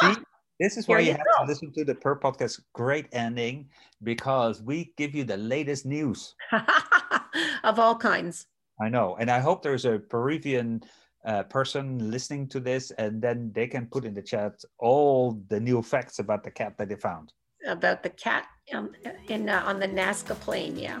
See, this is why you you have go. to listen to the Purr Podcast Great Ending because we give you the latest news. of all kinds. I know. And I hope there's a Peruvian uh, person listening to this and then they can put in the chat all the new facts about the cat that they found. About the cat um, in uh, on the Nazca Plain, yeah.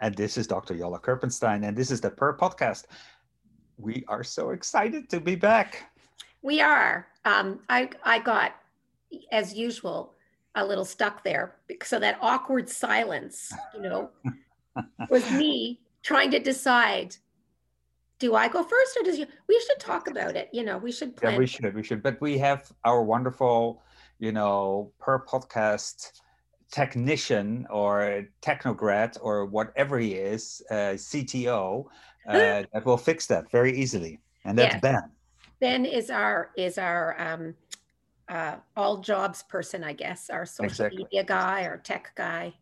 And this is Dr. Jolle Kirpensteijn, and this is the Purr Podcast. We are so excited to be back. We are. Um, I I got, as usual, a little stuck there. So that awkward silence, you know, was me trying to decide. Do I go first or does you? We should talk about it. You know, we should plan. Yeah, we should, we should. But we have our wonderful, you know, Purr Podcast technician or technograd or whatever he is, uh, CTO, uh, that will fix that very easily. And that's Yes. Ben. Ben is our is our um, uh, all jobs person, I guess, our social Exactly. media guy, our tech guy.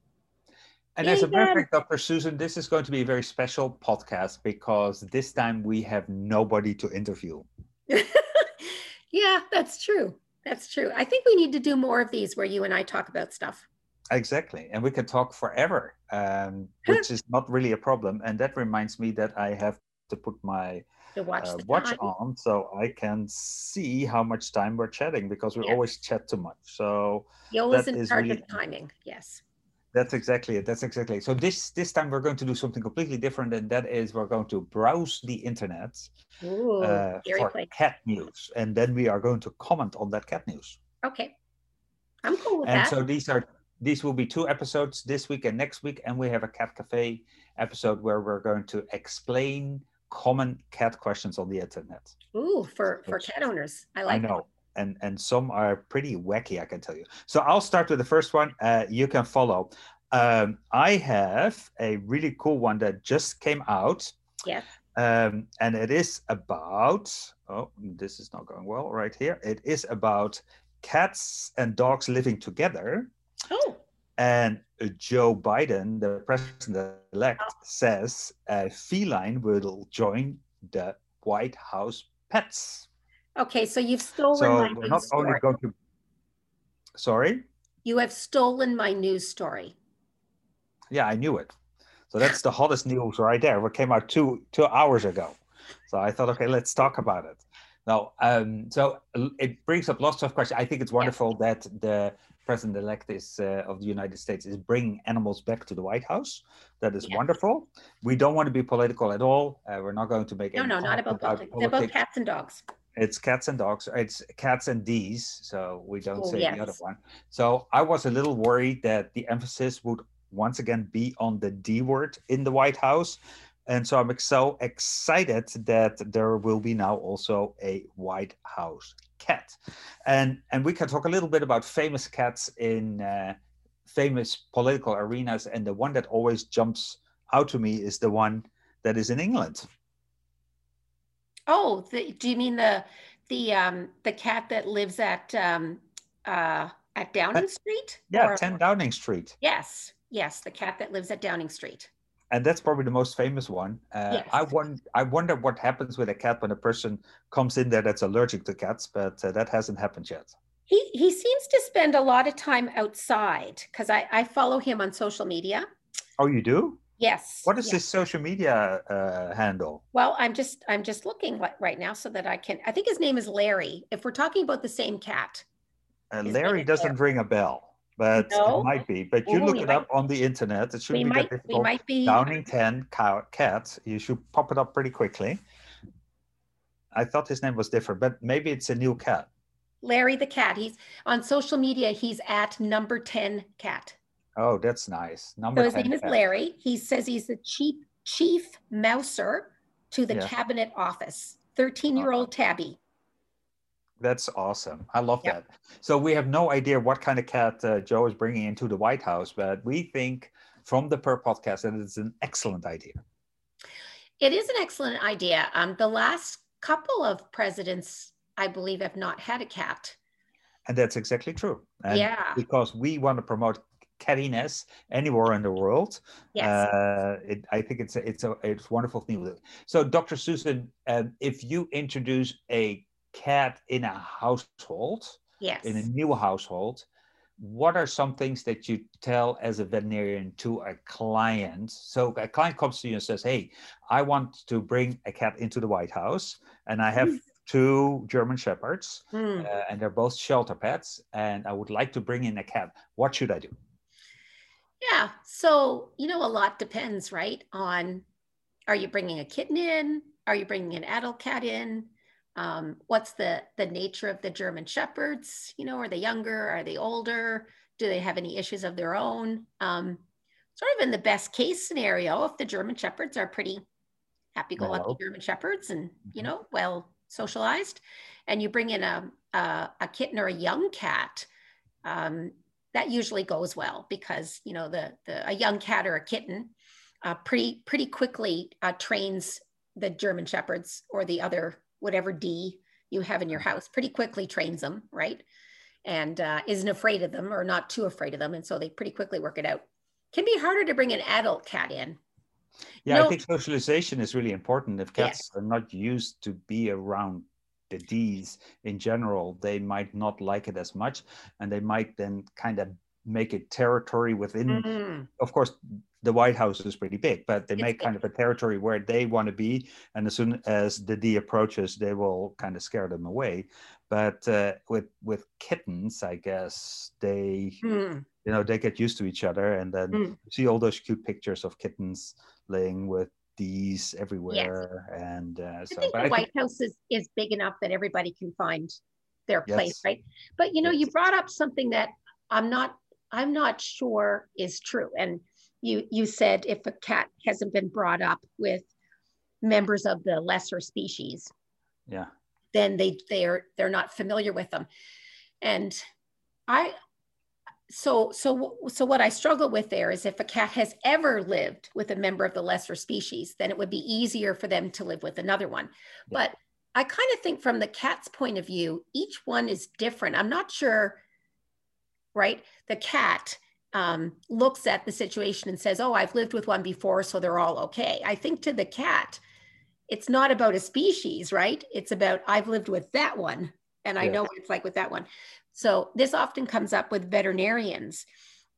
And as a matter of fact, Dr. Susan, this is going to be a very special podcast because this time we have nobody to interview. yeah, that's true. That's true. I think we need to do more of these where you and I talk about stuff. Exactly. And we can talk forever, um, which is not really a problem. And that reminds me that I have to put my watch uh, watch on so I can see how much time we're chatting because we Yeah. always chat too much. So that in charge really- of timing. Yes. that's exactly it. That's exactly it. So this this time we're going to do something completely different, and that is we're going to browse the internet Ooh, uh, for place. cat news, and then we are going to comment on that cat news. Okay. I'm cool with and that. so these are these will be two episodes this week and next week, and we have a cat cafe episode where we're going to explain common cat questions on the internet. Ooh, for for Which- cat owners. I like. I know. And, and some are pretty wacky, I can tell you. So I'll start with the first one. Uh, you can follow. Um, I have a really cool one that just came out. Yeah. Um, and it is about, oh, this is not going well right here. It is about cats and dogs living together. Oh, And Joe Biden, the president elect, says a feline will join the White House pets. okay. So you've stolen So my we're news not story. only going to. Sorry. You have stolen my news story. Yeah, I knew it. So that's the hottest news right there. What came out two two hours ago. So I thought, okay, let's talk about it. Now, um, so it brings up lots of questions. I think it's wonderful that the president-elect is uh, of the United States is bringing animals back to the White House. That is Yes. wonderful. We don't want to be political at all. Uh, we're not going to make No, no, not about politics. It's about politics. cats and dogs. It's cats and dogs. It's cats and D's. So we don't Oh, say the other one. So I was a little worried that the emphasis would once again be on the D word in the White House. And so I'm so excited that there will be now also a White House cat. And, and we can talk a little bit about famous cats in uh, famous political arenas. And the one that always jumps out to me is the one that is in England. Oh, the, do you mean the the um the cat that lives at um uh at Downing Street? Yeah, Or- 10 Downing Street. Yes, yes, the cat that lives at Downing Street. And that's probably the most famous one. Uh, I won- I wonder what happens with a cat when a person comes in there that's allergic to cats, but uh, that hasn't happened yet. He he seems to spend a lot of time outside because I I follow him on social media. Oh, you do? Yes. What is yes. his social media uh, handle? Well, I'm just I'm just looking right now so that I can. I think his name is Larry. If we're talking about the same cat, Uh, Larry doesn't ring a bell, but No? it might be. But you Ooh, look it up on the internet. It shouldn't we be might that we might be Downing 10 cow- cat. You should pop it up pretty quickly. I thought his name was different, but maybe it's a new cat. Larry the cat. He's on social media. He's at number ten cat. Oh, that's nice. Number So his 10 name is. Larry. He says he's the chief chief mouser to the Yeah. cabinet office. Thirteen year old uh-huh. tabby. That's awesome. I love Yeah. that. So we have no idea what kind of cat uh, Joe is bringing into the White House, but we think from the Purr podcast that it's an excellent idea. It is an excellent idea. Um, the last couple of presidents, I believe, have not had a cat. And that's exactly true. And yeah. Because we want to promote cattiness anywhere in the world. Yes. Uh, it, I think it's a, it's a it's a wonderful thing. So, Dr. Susan, um, if you introduce a cat in a household, yes. in a new household, what are some things that you tell as a veterinarian to a client? So a client comes to you and says, "Hey, I want to bring a cat into the White House, and I have two German shepherds, Hmm. uh, and they're both shelter pets, and I would like to bring in a cat. What should I do?" Yeah. So, you know, a lot depends, right? On are you bringing a kitten in? Are you bringing an adult cat in? Um, what's the the nature of the German shepherds? You know, are they younger? Are they older? Do they have any issues of their own? Um, sort of in the best case scenario, if the German shepherds are pretty happy-go-lucky. German shepherds and you Mhm. know well socialized, and you bring in a a, a kitten or a young cat, um, that usually goes well because you know the, the a young cat or a kitten uh, pretty pretty quickly uh, trains the German shepherds or the other whatever D you have in your house pretty quickly trains them right and uh, isn't afraid of them or not too afraid of them and so they pretty quickly work it out. Can be harder to bring an adult cat in. Yeah, No. I think socialization is really important. If Yeah. cats are not used to be around the D's in general, they might not like it as much, and they might then kind of make it territory within. Mm, Of course, the White House is pretty big, but they It's make kind of a territory where they want to be, and as soon as the D approaches, they will kind of scare them away. But uh, with with kittens, I guess they mm. you know they get used to each other and then Mm. you see all those cute pictures of kittens laying with these everywhere Yes. and uh, I so think but the I White think, House is, is big enough that everybody can find their place, right? But you know, you brought up something that I'm not I'm not sure is true. And you you said if a cat hasn't been brought up with members of the lesser species, yeah then they they're they're not familiar with them. And I so so so what I struggle with there is if a cat has ever lived with a member of the lesser species, then it would be easier for them to live with another one. Yeah. But I kind of think from the cat's point of view, each one is different. I'm not sure, right? The cat um, looks at the situation and says, "Oh, I've lived with one before, so they're all okay." I think to the cat, it's not about a species, right? It's about I've lived with that one, and I Yeah. know what it's like with that one. So this often comes up with veterinarians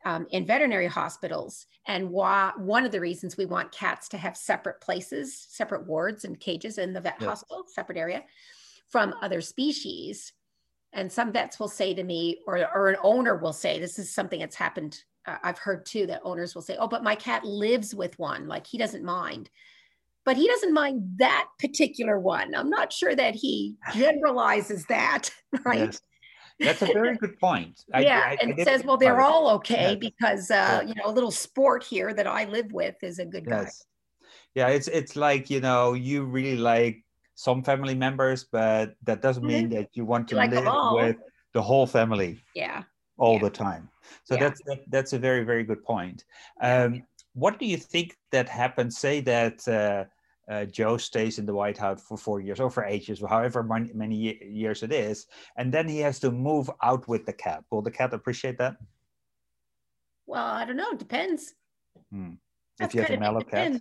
um, in veterinary hospitals, and why one of the reasons we want cats to have separate places, separate wards and cages in the vet Yes. hospital, separate area from other species. And some vets will say to me, or, or an owner will say, this is something that's happened. I've heard too that owners will say, oh, but my cat lives with one, like he doesn't mind. But he doesn't mind that particular one. I'm not sure that he generalizes that, right? yes. that's a very good point I- yeah, I- I and didn't says, well, they're all okay Yes. because uh, Yeah. you know a little sport here that I live with is a good guy. yes yeah it's it's like you know you really like some family members but that doesn't mean that you want to like 'em live with the whole family Yeah. All Yeah. the time. So Yeah. that's that, that's a very very good point. Um, what do you think that happens? Say that uh, uh, Joe stays in the White House for four years or for eight years, or however many, many years it is, and then he has to move out with the cat. Will the cat appreciate that? Well, I don't know. Depends. Hmm. If you have a mellow it cat, depends.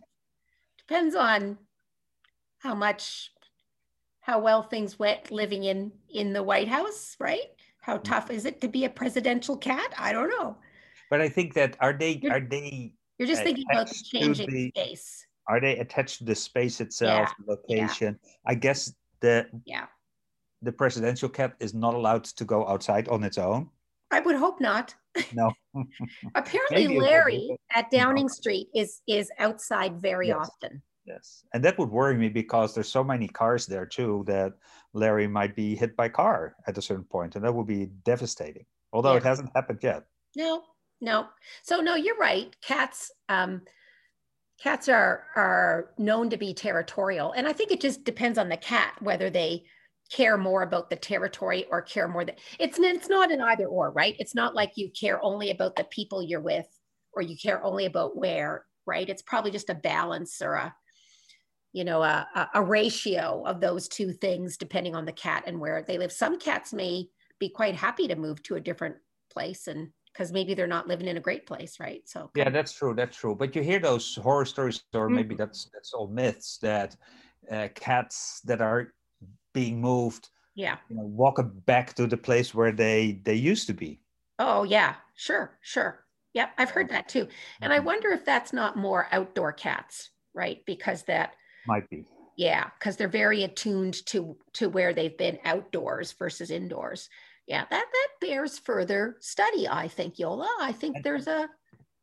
Depends on how much, how well things went living in in the White House, right? How tough is it to be a presidential cat? I don't know. but I think that are they You're- are they You're just Uh, thinking about the changing the- space. are they attached to the space itself, yeah. location? I guess the Yeah. the presidential cat is not allowed to go outside on its own. I would hope not. No. Apparently, Maybe it would be, Larry at no. Downing Street is is outside very Yes. often. Yes, and that would worry me because there's so many cars there too that Larry might be hit by car at a certain point, and that would be devastating. Although it hasn't happened yet. No, no. So no, you're right. Cats, um, cats are are known to be territorial, and I think it just depends on the cat whether they care more about the territory or care more that it's it's not an either or right it's not like you care only about the people you're with or you care only about where right it's probably just a balance or a you know a, a ratio of those two things depending on the cat and where they live. Some cats may be quite happy to move to a different place and because maybe they're not living in a great place right? So yeah that's true that's true. But you hear those horror stories or Mm-hmm. maybe that's that's all myths that uh, cats that are being moved yeah. you know walk back to the place where they they used to be. Oh yeah sure sure. Yep i've heard that too. And i Mhm. wonder if that's not more outdoor cats right? Because that might be. Yeah because they're very attuned to to where they've been outdoors versus indoors. Yeah that that bears further study i think yola. I think there's a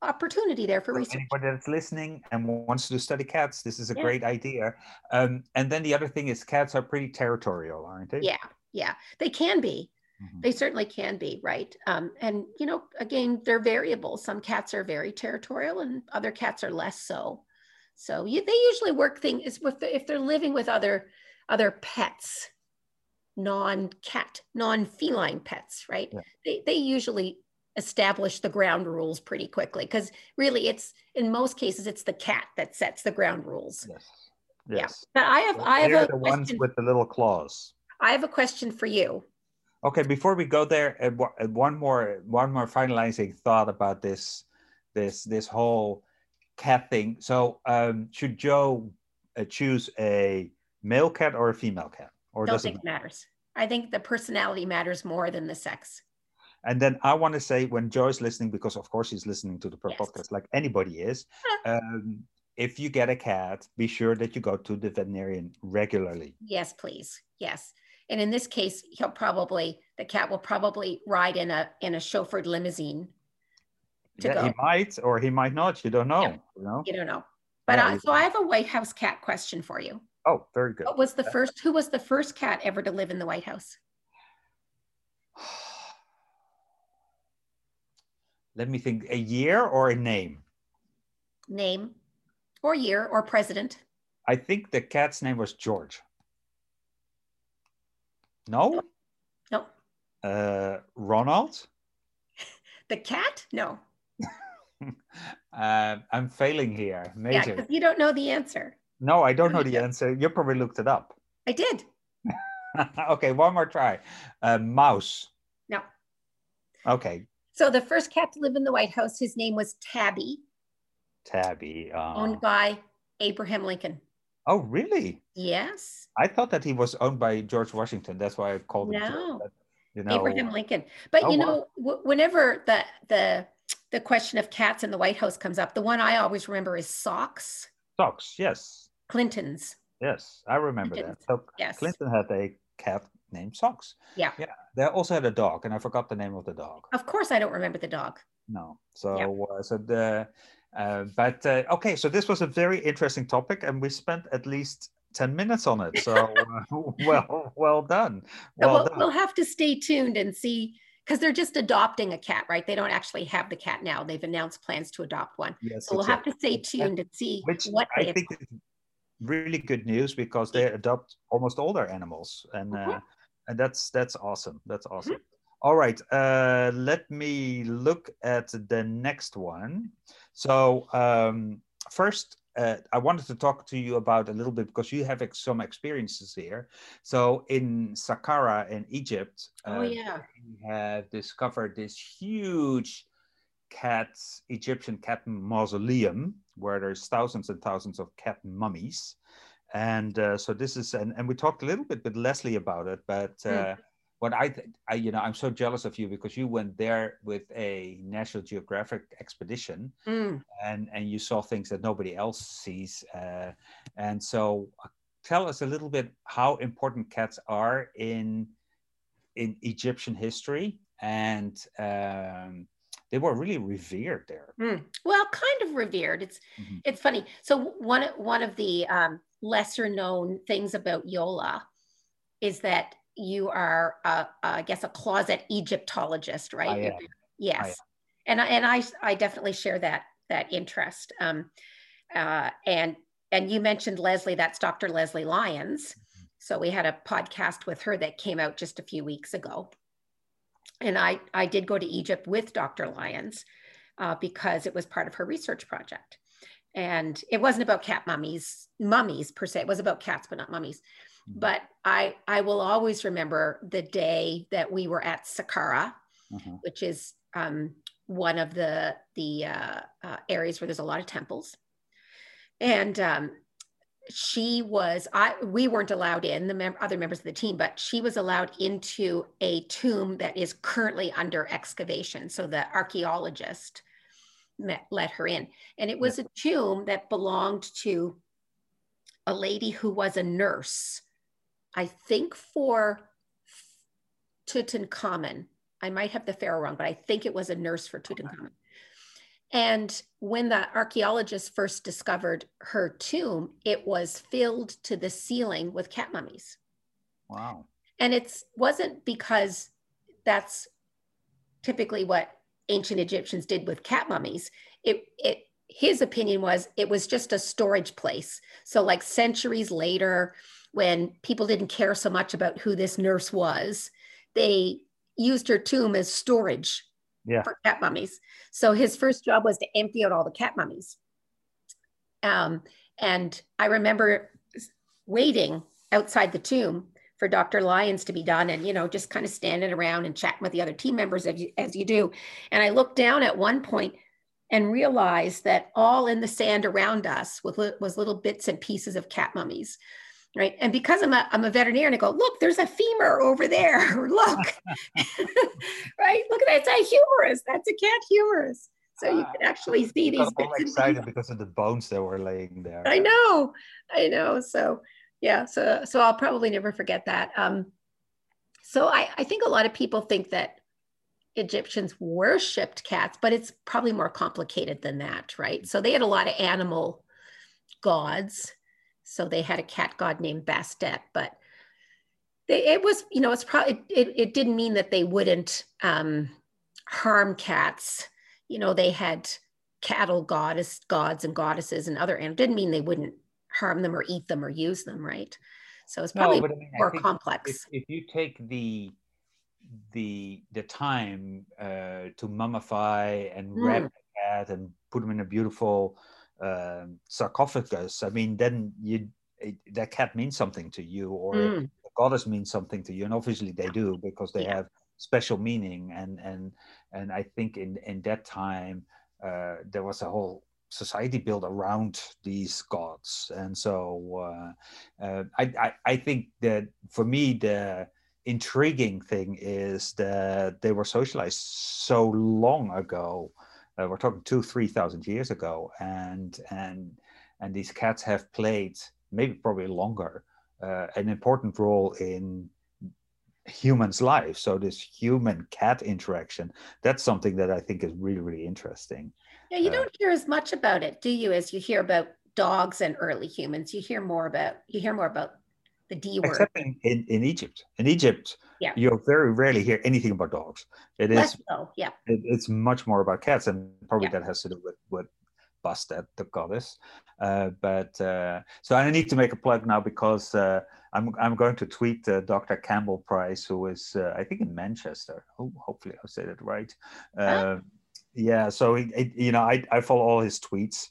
opportunity there for For research. anybody that's listening and wants to study cats this is a Yeah. great idea. Um, and then the other thing is cats are pretty territorial aren't they? Yeah yeah. They can be. Mhm. they certainly can be right? Um, and you know again they're variable. Some cats are very territorial and other cats are less so so you, they usually work things with if they're living with other other pets non-cat non-feline pets right? Yeah. they, they usually establish the ground rules pretty quickly because really it's in most cases it's the cat that sets the ground rules. Yes. Yeah. yes. But i have i They're have a the ones with the little claws. I have a question for you. Okay, before we go there, uh, uh, one more one more finalizing thought about this this this whole cat thing. So, um, should Joe uh, choose a male cat or a female cat, or don't does think it? it matters i think the personality matters more than the sex And then I want to say when Joe is listening, because of course he's listening to the Yes. podcast like anybody is. um, if you get a cat, be sure that you go to the veterinarian regularly. Yes, please. Yes. And in this case, he'll probably the cat will probably ride in a in a chauffeured limousine. Yeah, he might or he might not. You don't know. Yeah. You know. You don't know. But Yeah, uh, so I have a White House cat question for you. Oh, very good. What was the first? Who was the first cat ever to live in the White House? Let me think. A year or a name? Name, or year, or president? I think the cat's name was George. No? No, Uh, Ronald? the cat? No. Uh, I'm failing here. Major. Yeah, because you don't know the answer. no, I don't know the answer. You probably looked it up. I did. okay, one more try. Uh, mouse. No. Okay, So the first cat to live in the White House, his name was Tabby, Tabby. Uh, owned by Abraham Lincoln. oh, really? Yes. I thought that he was owned by George Washington. That's why I called him. No. You know, Abraham Lincoln. But Oh, you wow. know, w- whenever the the the question of cats in the White House comes up, the one I always remember is socks. socks. Yes, Clinton's. yes, I remember that. So Yes. Clinton had a cat named Socks. Yeah. Yeah. They also had a dog, and I forgot the name of the dog. Of course, I don't remember the dog. No. So, uh, so the, uh, but uh, okay. So this was a very interesting topic, and we spent at least ten minutes on it. So, uh, well, well done. So Well we'll, done. we'll have to stay tuned and see because they're just adopting a cat, right? They don't actually have the cat now. They've announced plans to adopt one. yes, So we'll have to stay tuned and see Which what I think is really good news because they adopt almost all their animals, and uh, Mhm. and that's that's awesome. That's awesome. All right, uh, let me look at the next one. So um, first, uh, I wanted to talk to you about a little bit because you have ex- some experiences here. So in Saqqara in Egypt, Oh, uh, yeah. we have discovered this huge cat Egyptian cat mausoleum where there's thousands and thousands of cat mummies. And uh, so this is, and, and we talked a little bit with Leslie about it, but uh, Mm. What I, I, you know, I'm so jealous of you because you went there with a National Geographic expedition Mm. and and you saw things that nobody else sees. Uh, and so, uh, tell us a little bit how important cats are in in Egyptian history, and um, they were really revered there. Mm. Well, kind of revered. It's Mhm. it's funny. So one one of the um, lesser known things about Jolle is that you are, uh, I guess, a closet Egyptologist, right? I You're- am. Yes, and I, and I I definitely share that that interest. Um, uh, and and you mentioned Leslie. That's Dr. Leslie Lyons. So we had a podcast with her that came out just a few weeks ago. And I, I did go to Egypt with Dr. Lyons uh, because it was part of her research project. And it wasn't about cat mummies, mummies per se. It was about cats, but not mummies. But I, I will always remember the day that we were at Saqqara, mm-hmm. which is um, one of the the uh, uh, areas where there's a lot of temples. And um, she was i we weren't allowed in the mem- other members of the team but she was allowed into a tomb that is currently under excavation so the archaeologist met, let her in and it was a tomb that belonged to a lady who was a nurse i think for tutankhamun i might have the pharaoh wrong but i think it was a nurse for tutankhamun and when the archaeologists first discovered her tomb, it was filled to the ceiling with cat mummies. Wow. And it wasn't because that's typically what ancient Egyptians did with cat mummies. It, it, his opinion was it was just a storage place. So, like centuries later, when people didn't care so much about who this nurse was, they used her tomb as storage yeah. for cat mummies. So his first job was to empty out all the cat mummies. Um, and I remember waiting outside the tomb for Dr. Lyons to be done and, you know, just kind of standing around and chatting with the other team members as you, as you do. And I looked down at one point and realized that all in the sand around us was, was little bits and pieces of cat mummies right? And because I'm a, I'm a veterinarian, I go, look, there's a femur over there. look, right? Look at that. It's a humerus. That's a cat humerus. So you can actually see these. I'm excited because of the bones that were laying there. I know, I know. So yeah, so so I'll probably never forget that. Um, so I, I think a lot of people think that Egyptians worshipped cats, but it's probably more complicated than that, right? So they had a lot of animal gods so they had a cat god named Bastet, but they, it was, you know, it's probably, it, it didn't mean that they wouldn't um, harm cats. You know, they had cattle goddess, gods and goddesses and other animals. Didn't mean they wouldn't harm them or eat them or use them, right? So it's probably no, I mean, more complex. If, if, you take the the the time uh, to mummify and mm. wrap a cat and put them in a beautiful um, sarcophagus, I mean, then you it, that cat means something to you, or mm. the goddess means something to you, and obviously they do because they yeah. have special meaning. And and and I think in in that time uh, there was a whole society built around these gods, and so uh, uh, I, I I think that for me the intriguing thing is that they were socialized so long ago uh, we're talking two, three thousand years ago, and and and these cats have played maybe probably longer uh, an important role in humans' lives. So this human cat interaction, that's something that I think is really really interesting. Yeah, you uh, don't hear as much about it, do you? As you hear about dogs and early humans, you hear more about you hear more about the D word. Except in, in, in Egypt. In Egypt, yeah. you very rarely hear anything about dogs. It Less is so, yeah. It, it's much more about cats, and probably yeah. that has to do with with Bastet, the goddess. Uh, but uh, so I need to make a plug now because uh, I'm I'm going to tweet uh, Dr. Campbell Price, who is uh, I think in Manchester. Oh, hopefully I say that right. Uh, yeah, so it, it, you know I I follow all his tweets.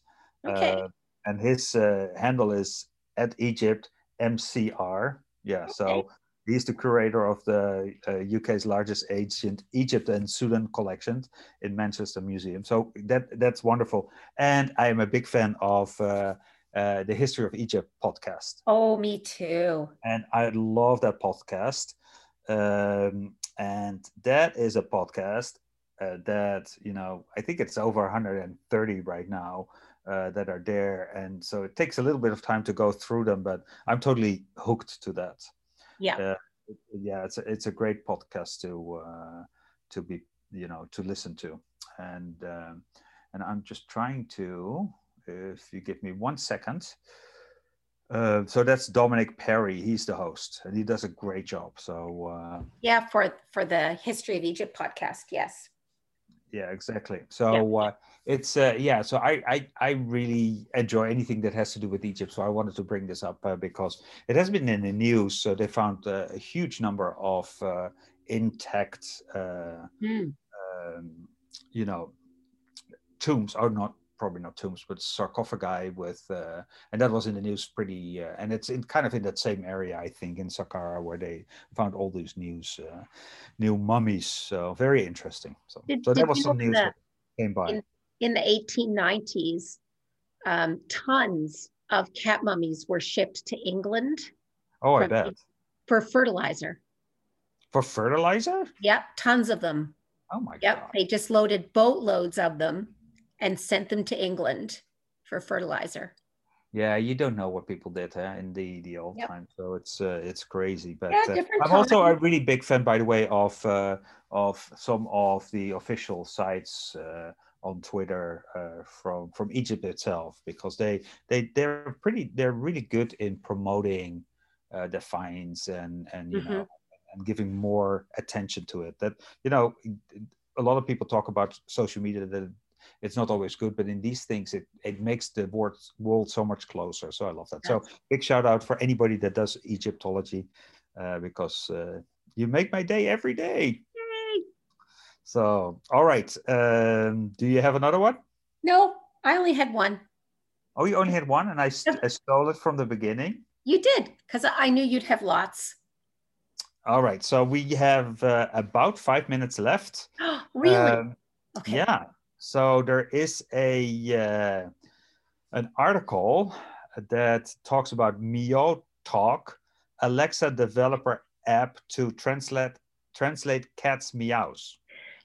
Okay. and his handle is at Egypt MCR. Yeah, okay. so he's the curator of the uh, UK's largest ancient Egypt and Sudan collections in Manchester Museum. So that that's wonderful, and I am a big fan of. Uh, uh, the History of Egypt podcast. Oh, me too. And I love that podcast. Um, and that is a podcast uh, that, you know, I think it's over 130 right now uh, that are there, and so it takes a little bit of time to go through them. But I'm totally hooked to that. Yeah, uh, yeah, it's a, it's a great podcast to uh, to be you know to listen to, and um, and I'm just trying to, if you give me one second. Uh, so that's Dominic Perry. He's the host, and he does a great job. So uh, yeah, for for the History of Egypt podcast, yes yeah exactly so uh, it's uh, yeah so I, I i really enjoy anything that has to do with egypt so i wanted to bring this up uh, because it has been in the news so they found uh, a huge number of uh, intact mm. um, you know tombs are not probably not tombs but sarcophagi with uh, and that was in the news pretty and it's in kind of in that same area i think in saqqara where they found all these news new mummies so very interesting so did, so that was some news that came by in, in the 1890s, um, tons of cat mummies were shipped to England. Oh, I bet. For fertilizer. For fertilizer? Yep, tons of them. Oh my yep, god. They just loaded boatloads of them and sent them to England for fertilizer. Yeah, you don't know what people did huh, in the the old yep. time, so it's uh, it's crazy. But yeah, uh, I'm also a really big fan, by the way, of uh, of some of the official sites uh, on Twitter uh, from from Egypt itself because they they they're pretty they're really good in promoting uh, the finds and and you mm-hmm. know and giving more attention to it. That you know a lot of people talk about social media that it's not always good, but in these things it it makes the world world so much closer. So I love that. So big shout out for anybody that does Egyptology uh, because uh, you make my day every day. So, all right. Um, do you have another one? No, I only had one. Oh, you only had one, and I, st- I stole it from the beginning. You did, because I knew you'd have lots. All right. So we have uh, about five minutes left. really? Um, okay. Yeah. So there is a uh, an article that talks about Meow Talk, Alexa developer app to translate translate cats' meows.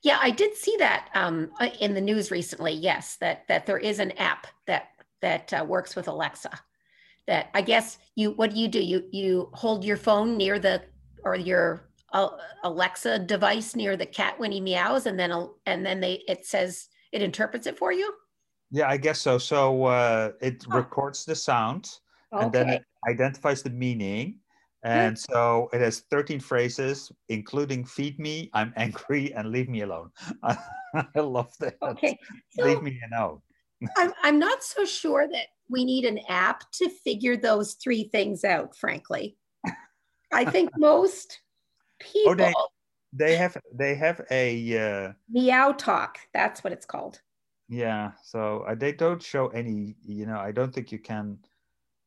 Yeah, I did see that um, uh, in the news recently. Yes, that that there is an app that that uh, works with Alexa. That I guess you what do you do? You you hold your phone near the or your uh, Alexa device near the cat when he meows, and then and then they it says it interprets it for you. Yeah, I guess so. So uh, it oh. records the sound, okay. and then it identifies the meaning, and so it has 13 phrases, including feed me, I'm angry, and leave me alone. I love that. Okay. So leave me alone. I'm, I'm not so sure that we need an app to figure those three things out, frankly. I think most people. Oh, they, they have they have a uh, meow talk. That's what it's called. Yeah. So uh, they don't show any. You know, I don't think you can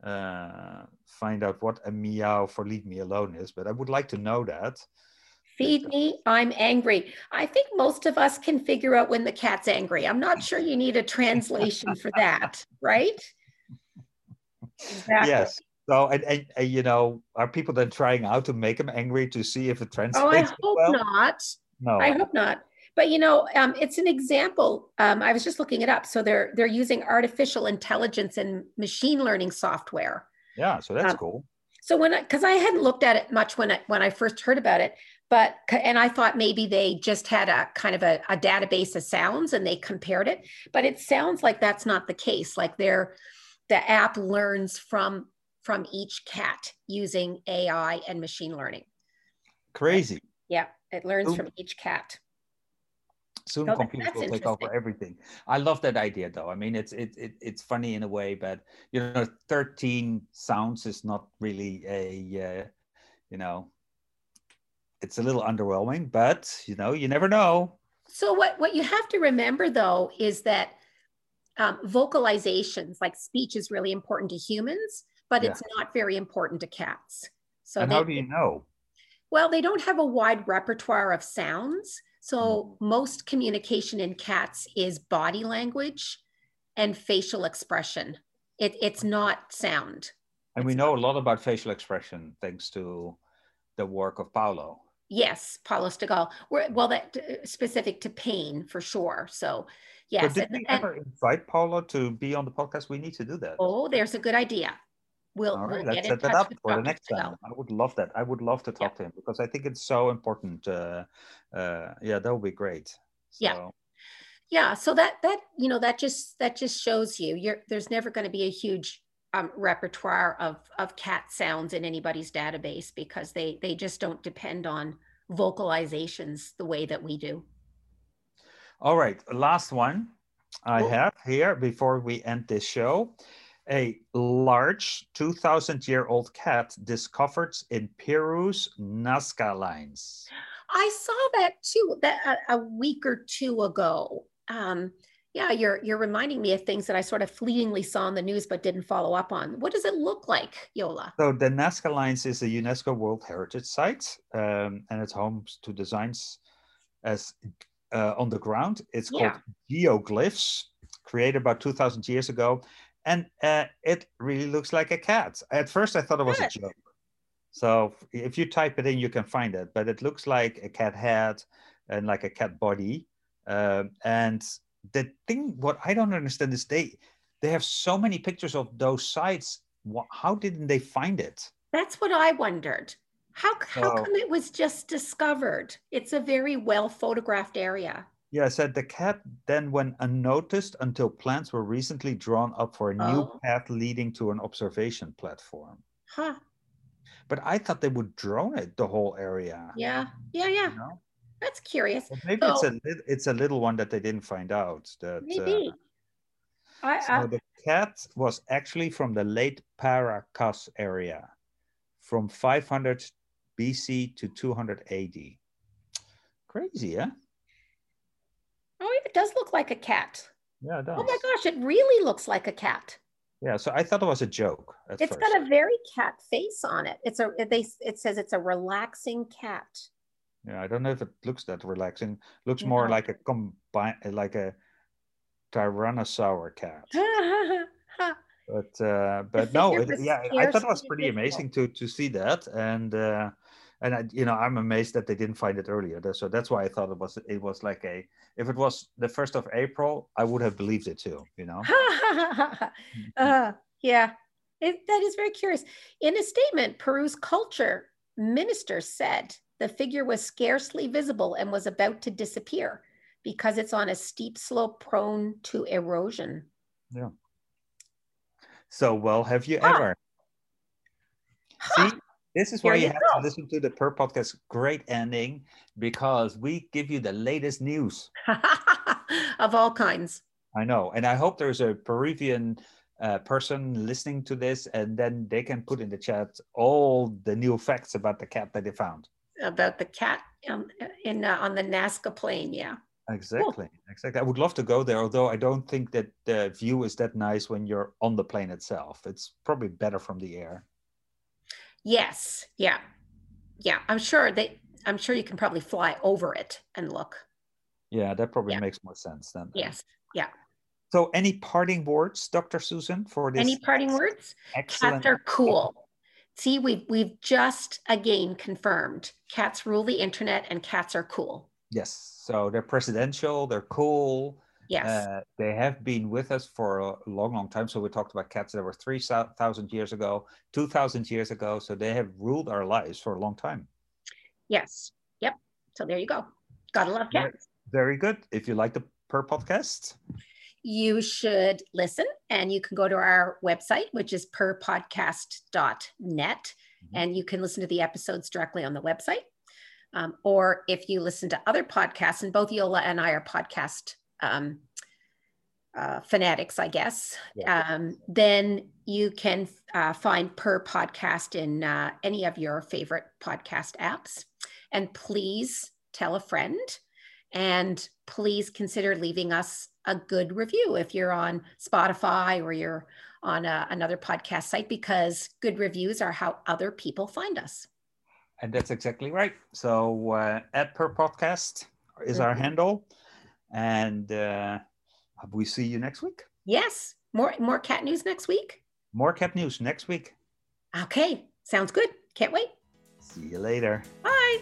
uh, find out what a meow for leave me alone is, but I would like to know that. Feed me, I'm angry. I think most of us can figure out when the cat's angry. I'm not sure you need a translation for that, right? Exactly. Yes. So, and, and, and, you know, are people then trying out to make him angry to see if it translates? Oh, I hope well? not. No, I hope not. But you know, um, it's an example. Um, I was just looking it up. So they're they're using artificial intelligence and machine learning software. Yeah, so that's um, cool. So when I because I, I, hadn't looked at it much when I when I first heard about it, but and I thought maybe they just had a kind of a, a database of sounds and they compared it, but it sounds like that's not the case. Like they're the app learns from from each cat using AI and machine learning. Crazy. Yeah, it learns Ooh. from each cat soon computers will take over everything i love that idea though i mean it's it, it, it's funny in a way but you know 13 sounds is not really a uh, you know it's a little underwhelming but you know you never know so what what you have to remember though is that um, vocalizations like speech is really important to humans but yeah. it's not very important to cats so and they, how do you know well they don't have a wide repertoire of sounds so mm-hmm. most communication in cats is body language and facial expression. It, it's not sound. And it's we know a lot about facial expression thanks to the work of Paulo. Yes, Paulo Steagall. Well, that uh, specific to pain for sure. So, yes. But did we and, ever invite Paulo to be on the podcast? We need to do that. Oh, there's a good idea. We'll, All right, we'll let's set that up for the next time. I would love that. I would love to talk yeah. to him because I think it's so important. Uh, uh, yeah, that would be great. So. Yeah. Yeah. So that that you know that just that just shows you you're there's never going to be a huge um, repertoire of of cat sounds in anybody's database because they they just don't depend on vocalizations the way that we do. All right, last one I Cool. have here before we end this show. A large 2,000 year old cat discovered in Peru's Nazca lines. I saw that too that a, a week or two ago. Um, yeah, you're you're reminding me of things that I sort of fleetingly saw in the news but didn't follow up on. What does it look like, Jolle? So the Nazca Lines is a UNESCO World Heritage Site, um, and it's home to designs as uh, on the ground. It's Yeah. called geoglyphs, created about 2,000 years ago, and uh, it really looks like a cat. At first, I thought it was a joke. So if you type it in, you can find it, but it looks like a cat head and like a cat body. Um, and the thing, what I don't understand is they they have so many pictures of those sites. How didn't they find it? That's what I wondered. How how So- come it was just discovered? It's a very well photographed area. Yeah, I said the cat then went unnoticed until plans were recently drawn up for a new Oh. path leading to an observation platform. Huh. But I thought they would drone it the whole area. Yeah. Yeah, yeah. You know? That's curious. But maybe it's a it's a little one that they didn't find out. That uh, Maybe. I, so I the cat was actually from the late Paracas area, from 500 BC to 200 AD. Crazy, yeah? Oh, it does look like a cat. Yeah, it does. Oh my gosh, it really looks like a cat. Yeah, so I thought it was a joke at It's first. got a very cat face on it. It's a they it says it's a relaxing cat. Yeah, I don't know if it looks that relaxing. Looks more like a combine, like a tyrannosaur cat. But uh, but no, it, yeah, I thought it was pretty amazing to to see that, and uh, and I, you know I'm amazed that they didn't find it earlier. So that's why I thought it was it was like a if it was the first of April, I would have believed it too. You know. uh, yeah, it, that is very curious. In a statement, Peru's culture minister said the figure was scarcely visible and was about to disappear because it's on a steep slope prone to erosion. Yeah. So well, have you ever? Huh. See, this is why you you have go. to listen to the Purr Podcast great ending because we give you the latest news. of all kinds. I know, and I hope there's a Peruvian uh, person listening to this, and then they can put in the chat all the new facts about the cat that they found. About the cat um, in uh, on the Nazca plain, yeah. Exactly, exactly. I would love to go there, although I don't think that the view is that nice when you're on the plain itself. It's probably better from the air. Yes, yeah, yeah. I'm sure they. I'm sure you can probably fly over it and look. Yeah, that probably Yeah. makes more sense then. Yes. Yeah. So, any parting words, Dr. Susan, for this? Any parting words? Excellent. Cats are cool. See, we've we've just again confirmed cats rule the internet and cats are cool. Yes. So they're presidential. They're cool. Yes. Uh, they have been with us for a long, long time. So we talked about cats that were 3,000 years ago, 2,000 years ago. So they have ruled our lives for a long time. yes. Yep. So there you go. Gotta love cats. Very good. If you like the Purr podcast, You should listen and you can go to our website, which is purrpodcast.net, Mhm. and you can listen to the episodes directly on the website. Um, or if you listen to other podcasts, and both Jolle and I are podcast um, uh, fanatics, I guess, Yeah. um, then you can uh, find Purr Podcast in uh, any of your favorite podcast apps. And please tell a friend and please consider leaving us a good review if you're on Spotify or you're on a, another podcast site, because good reviews are how other people find us. and that's exactly right. So uh, at Purr podcast is our Mhm. handle. And uh, we see you next week. Yes, more more cat news next week. More cat news next week. Okay, sounds good. Can't wait. See you later. Bye.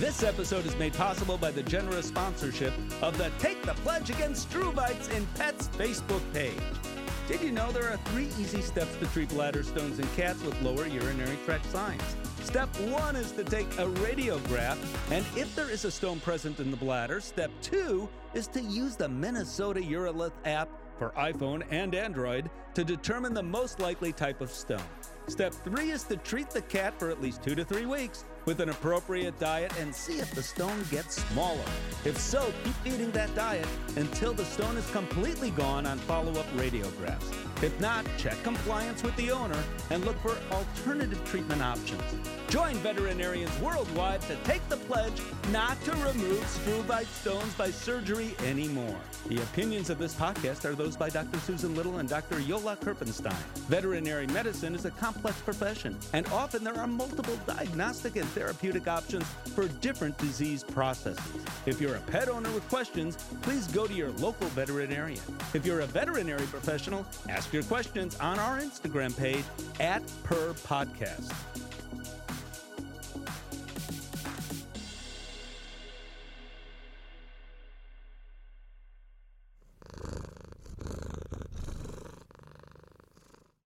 This episode is made possible by the generous sponsorship of the Take the Pledge Against Struvites in Pets Facebook page. Did you know there are three easy steps to treat bladder stones in cats with lower urinary tract signs? Step one is to take a radiograph, and if there is a stone present in the bladder, step two is to use the Minnesota Urolith app for iPhone and Android to determine the most likely type of stone. Step three is to treat the cat for at least two to three weeks with an appropriate diet and see if the stone gets smaller. If so, keep feeding that diet until the stone is completely gone on follow up radiographs. If not, check compliance with the owner and look for alternative treatment options. Join veterinarians worldwide to take the pledge not to remove struvite stones by surgery anymore. The opinions of this podcast are those by Dr. Susan Little and Dr. Jolle Kirpensteijn. Veterinary medicine is a complex profession, and often there are multiple diagnostic and therapeutic options for different disease processes. If you're a pet owner with questions, please go to your local veterinarian. If you're a veterinary professional, ask your questions on our Instagram page at Purr Podcast.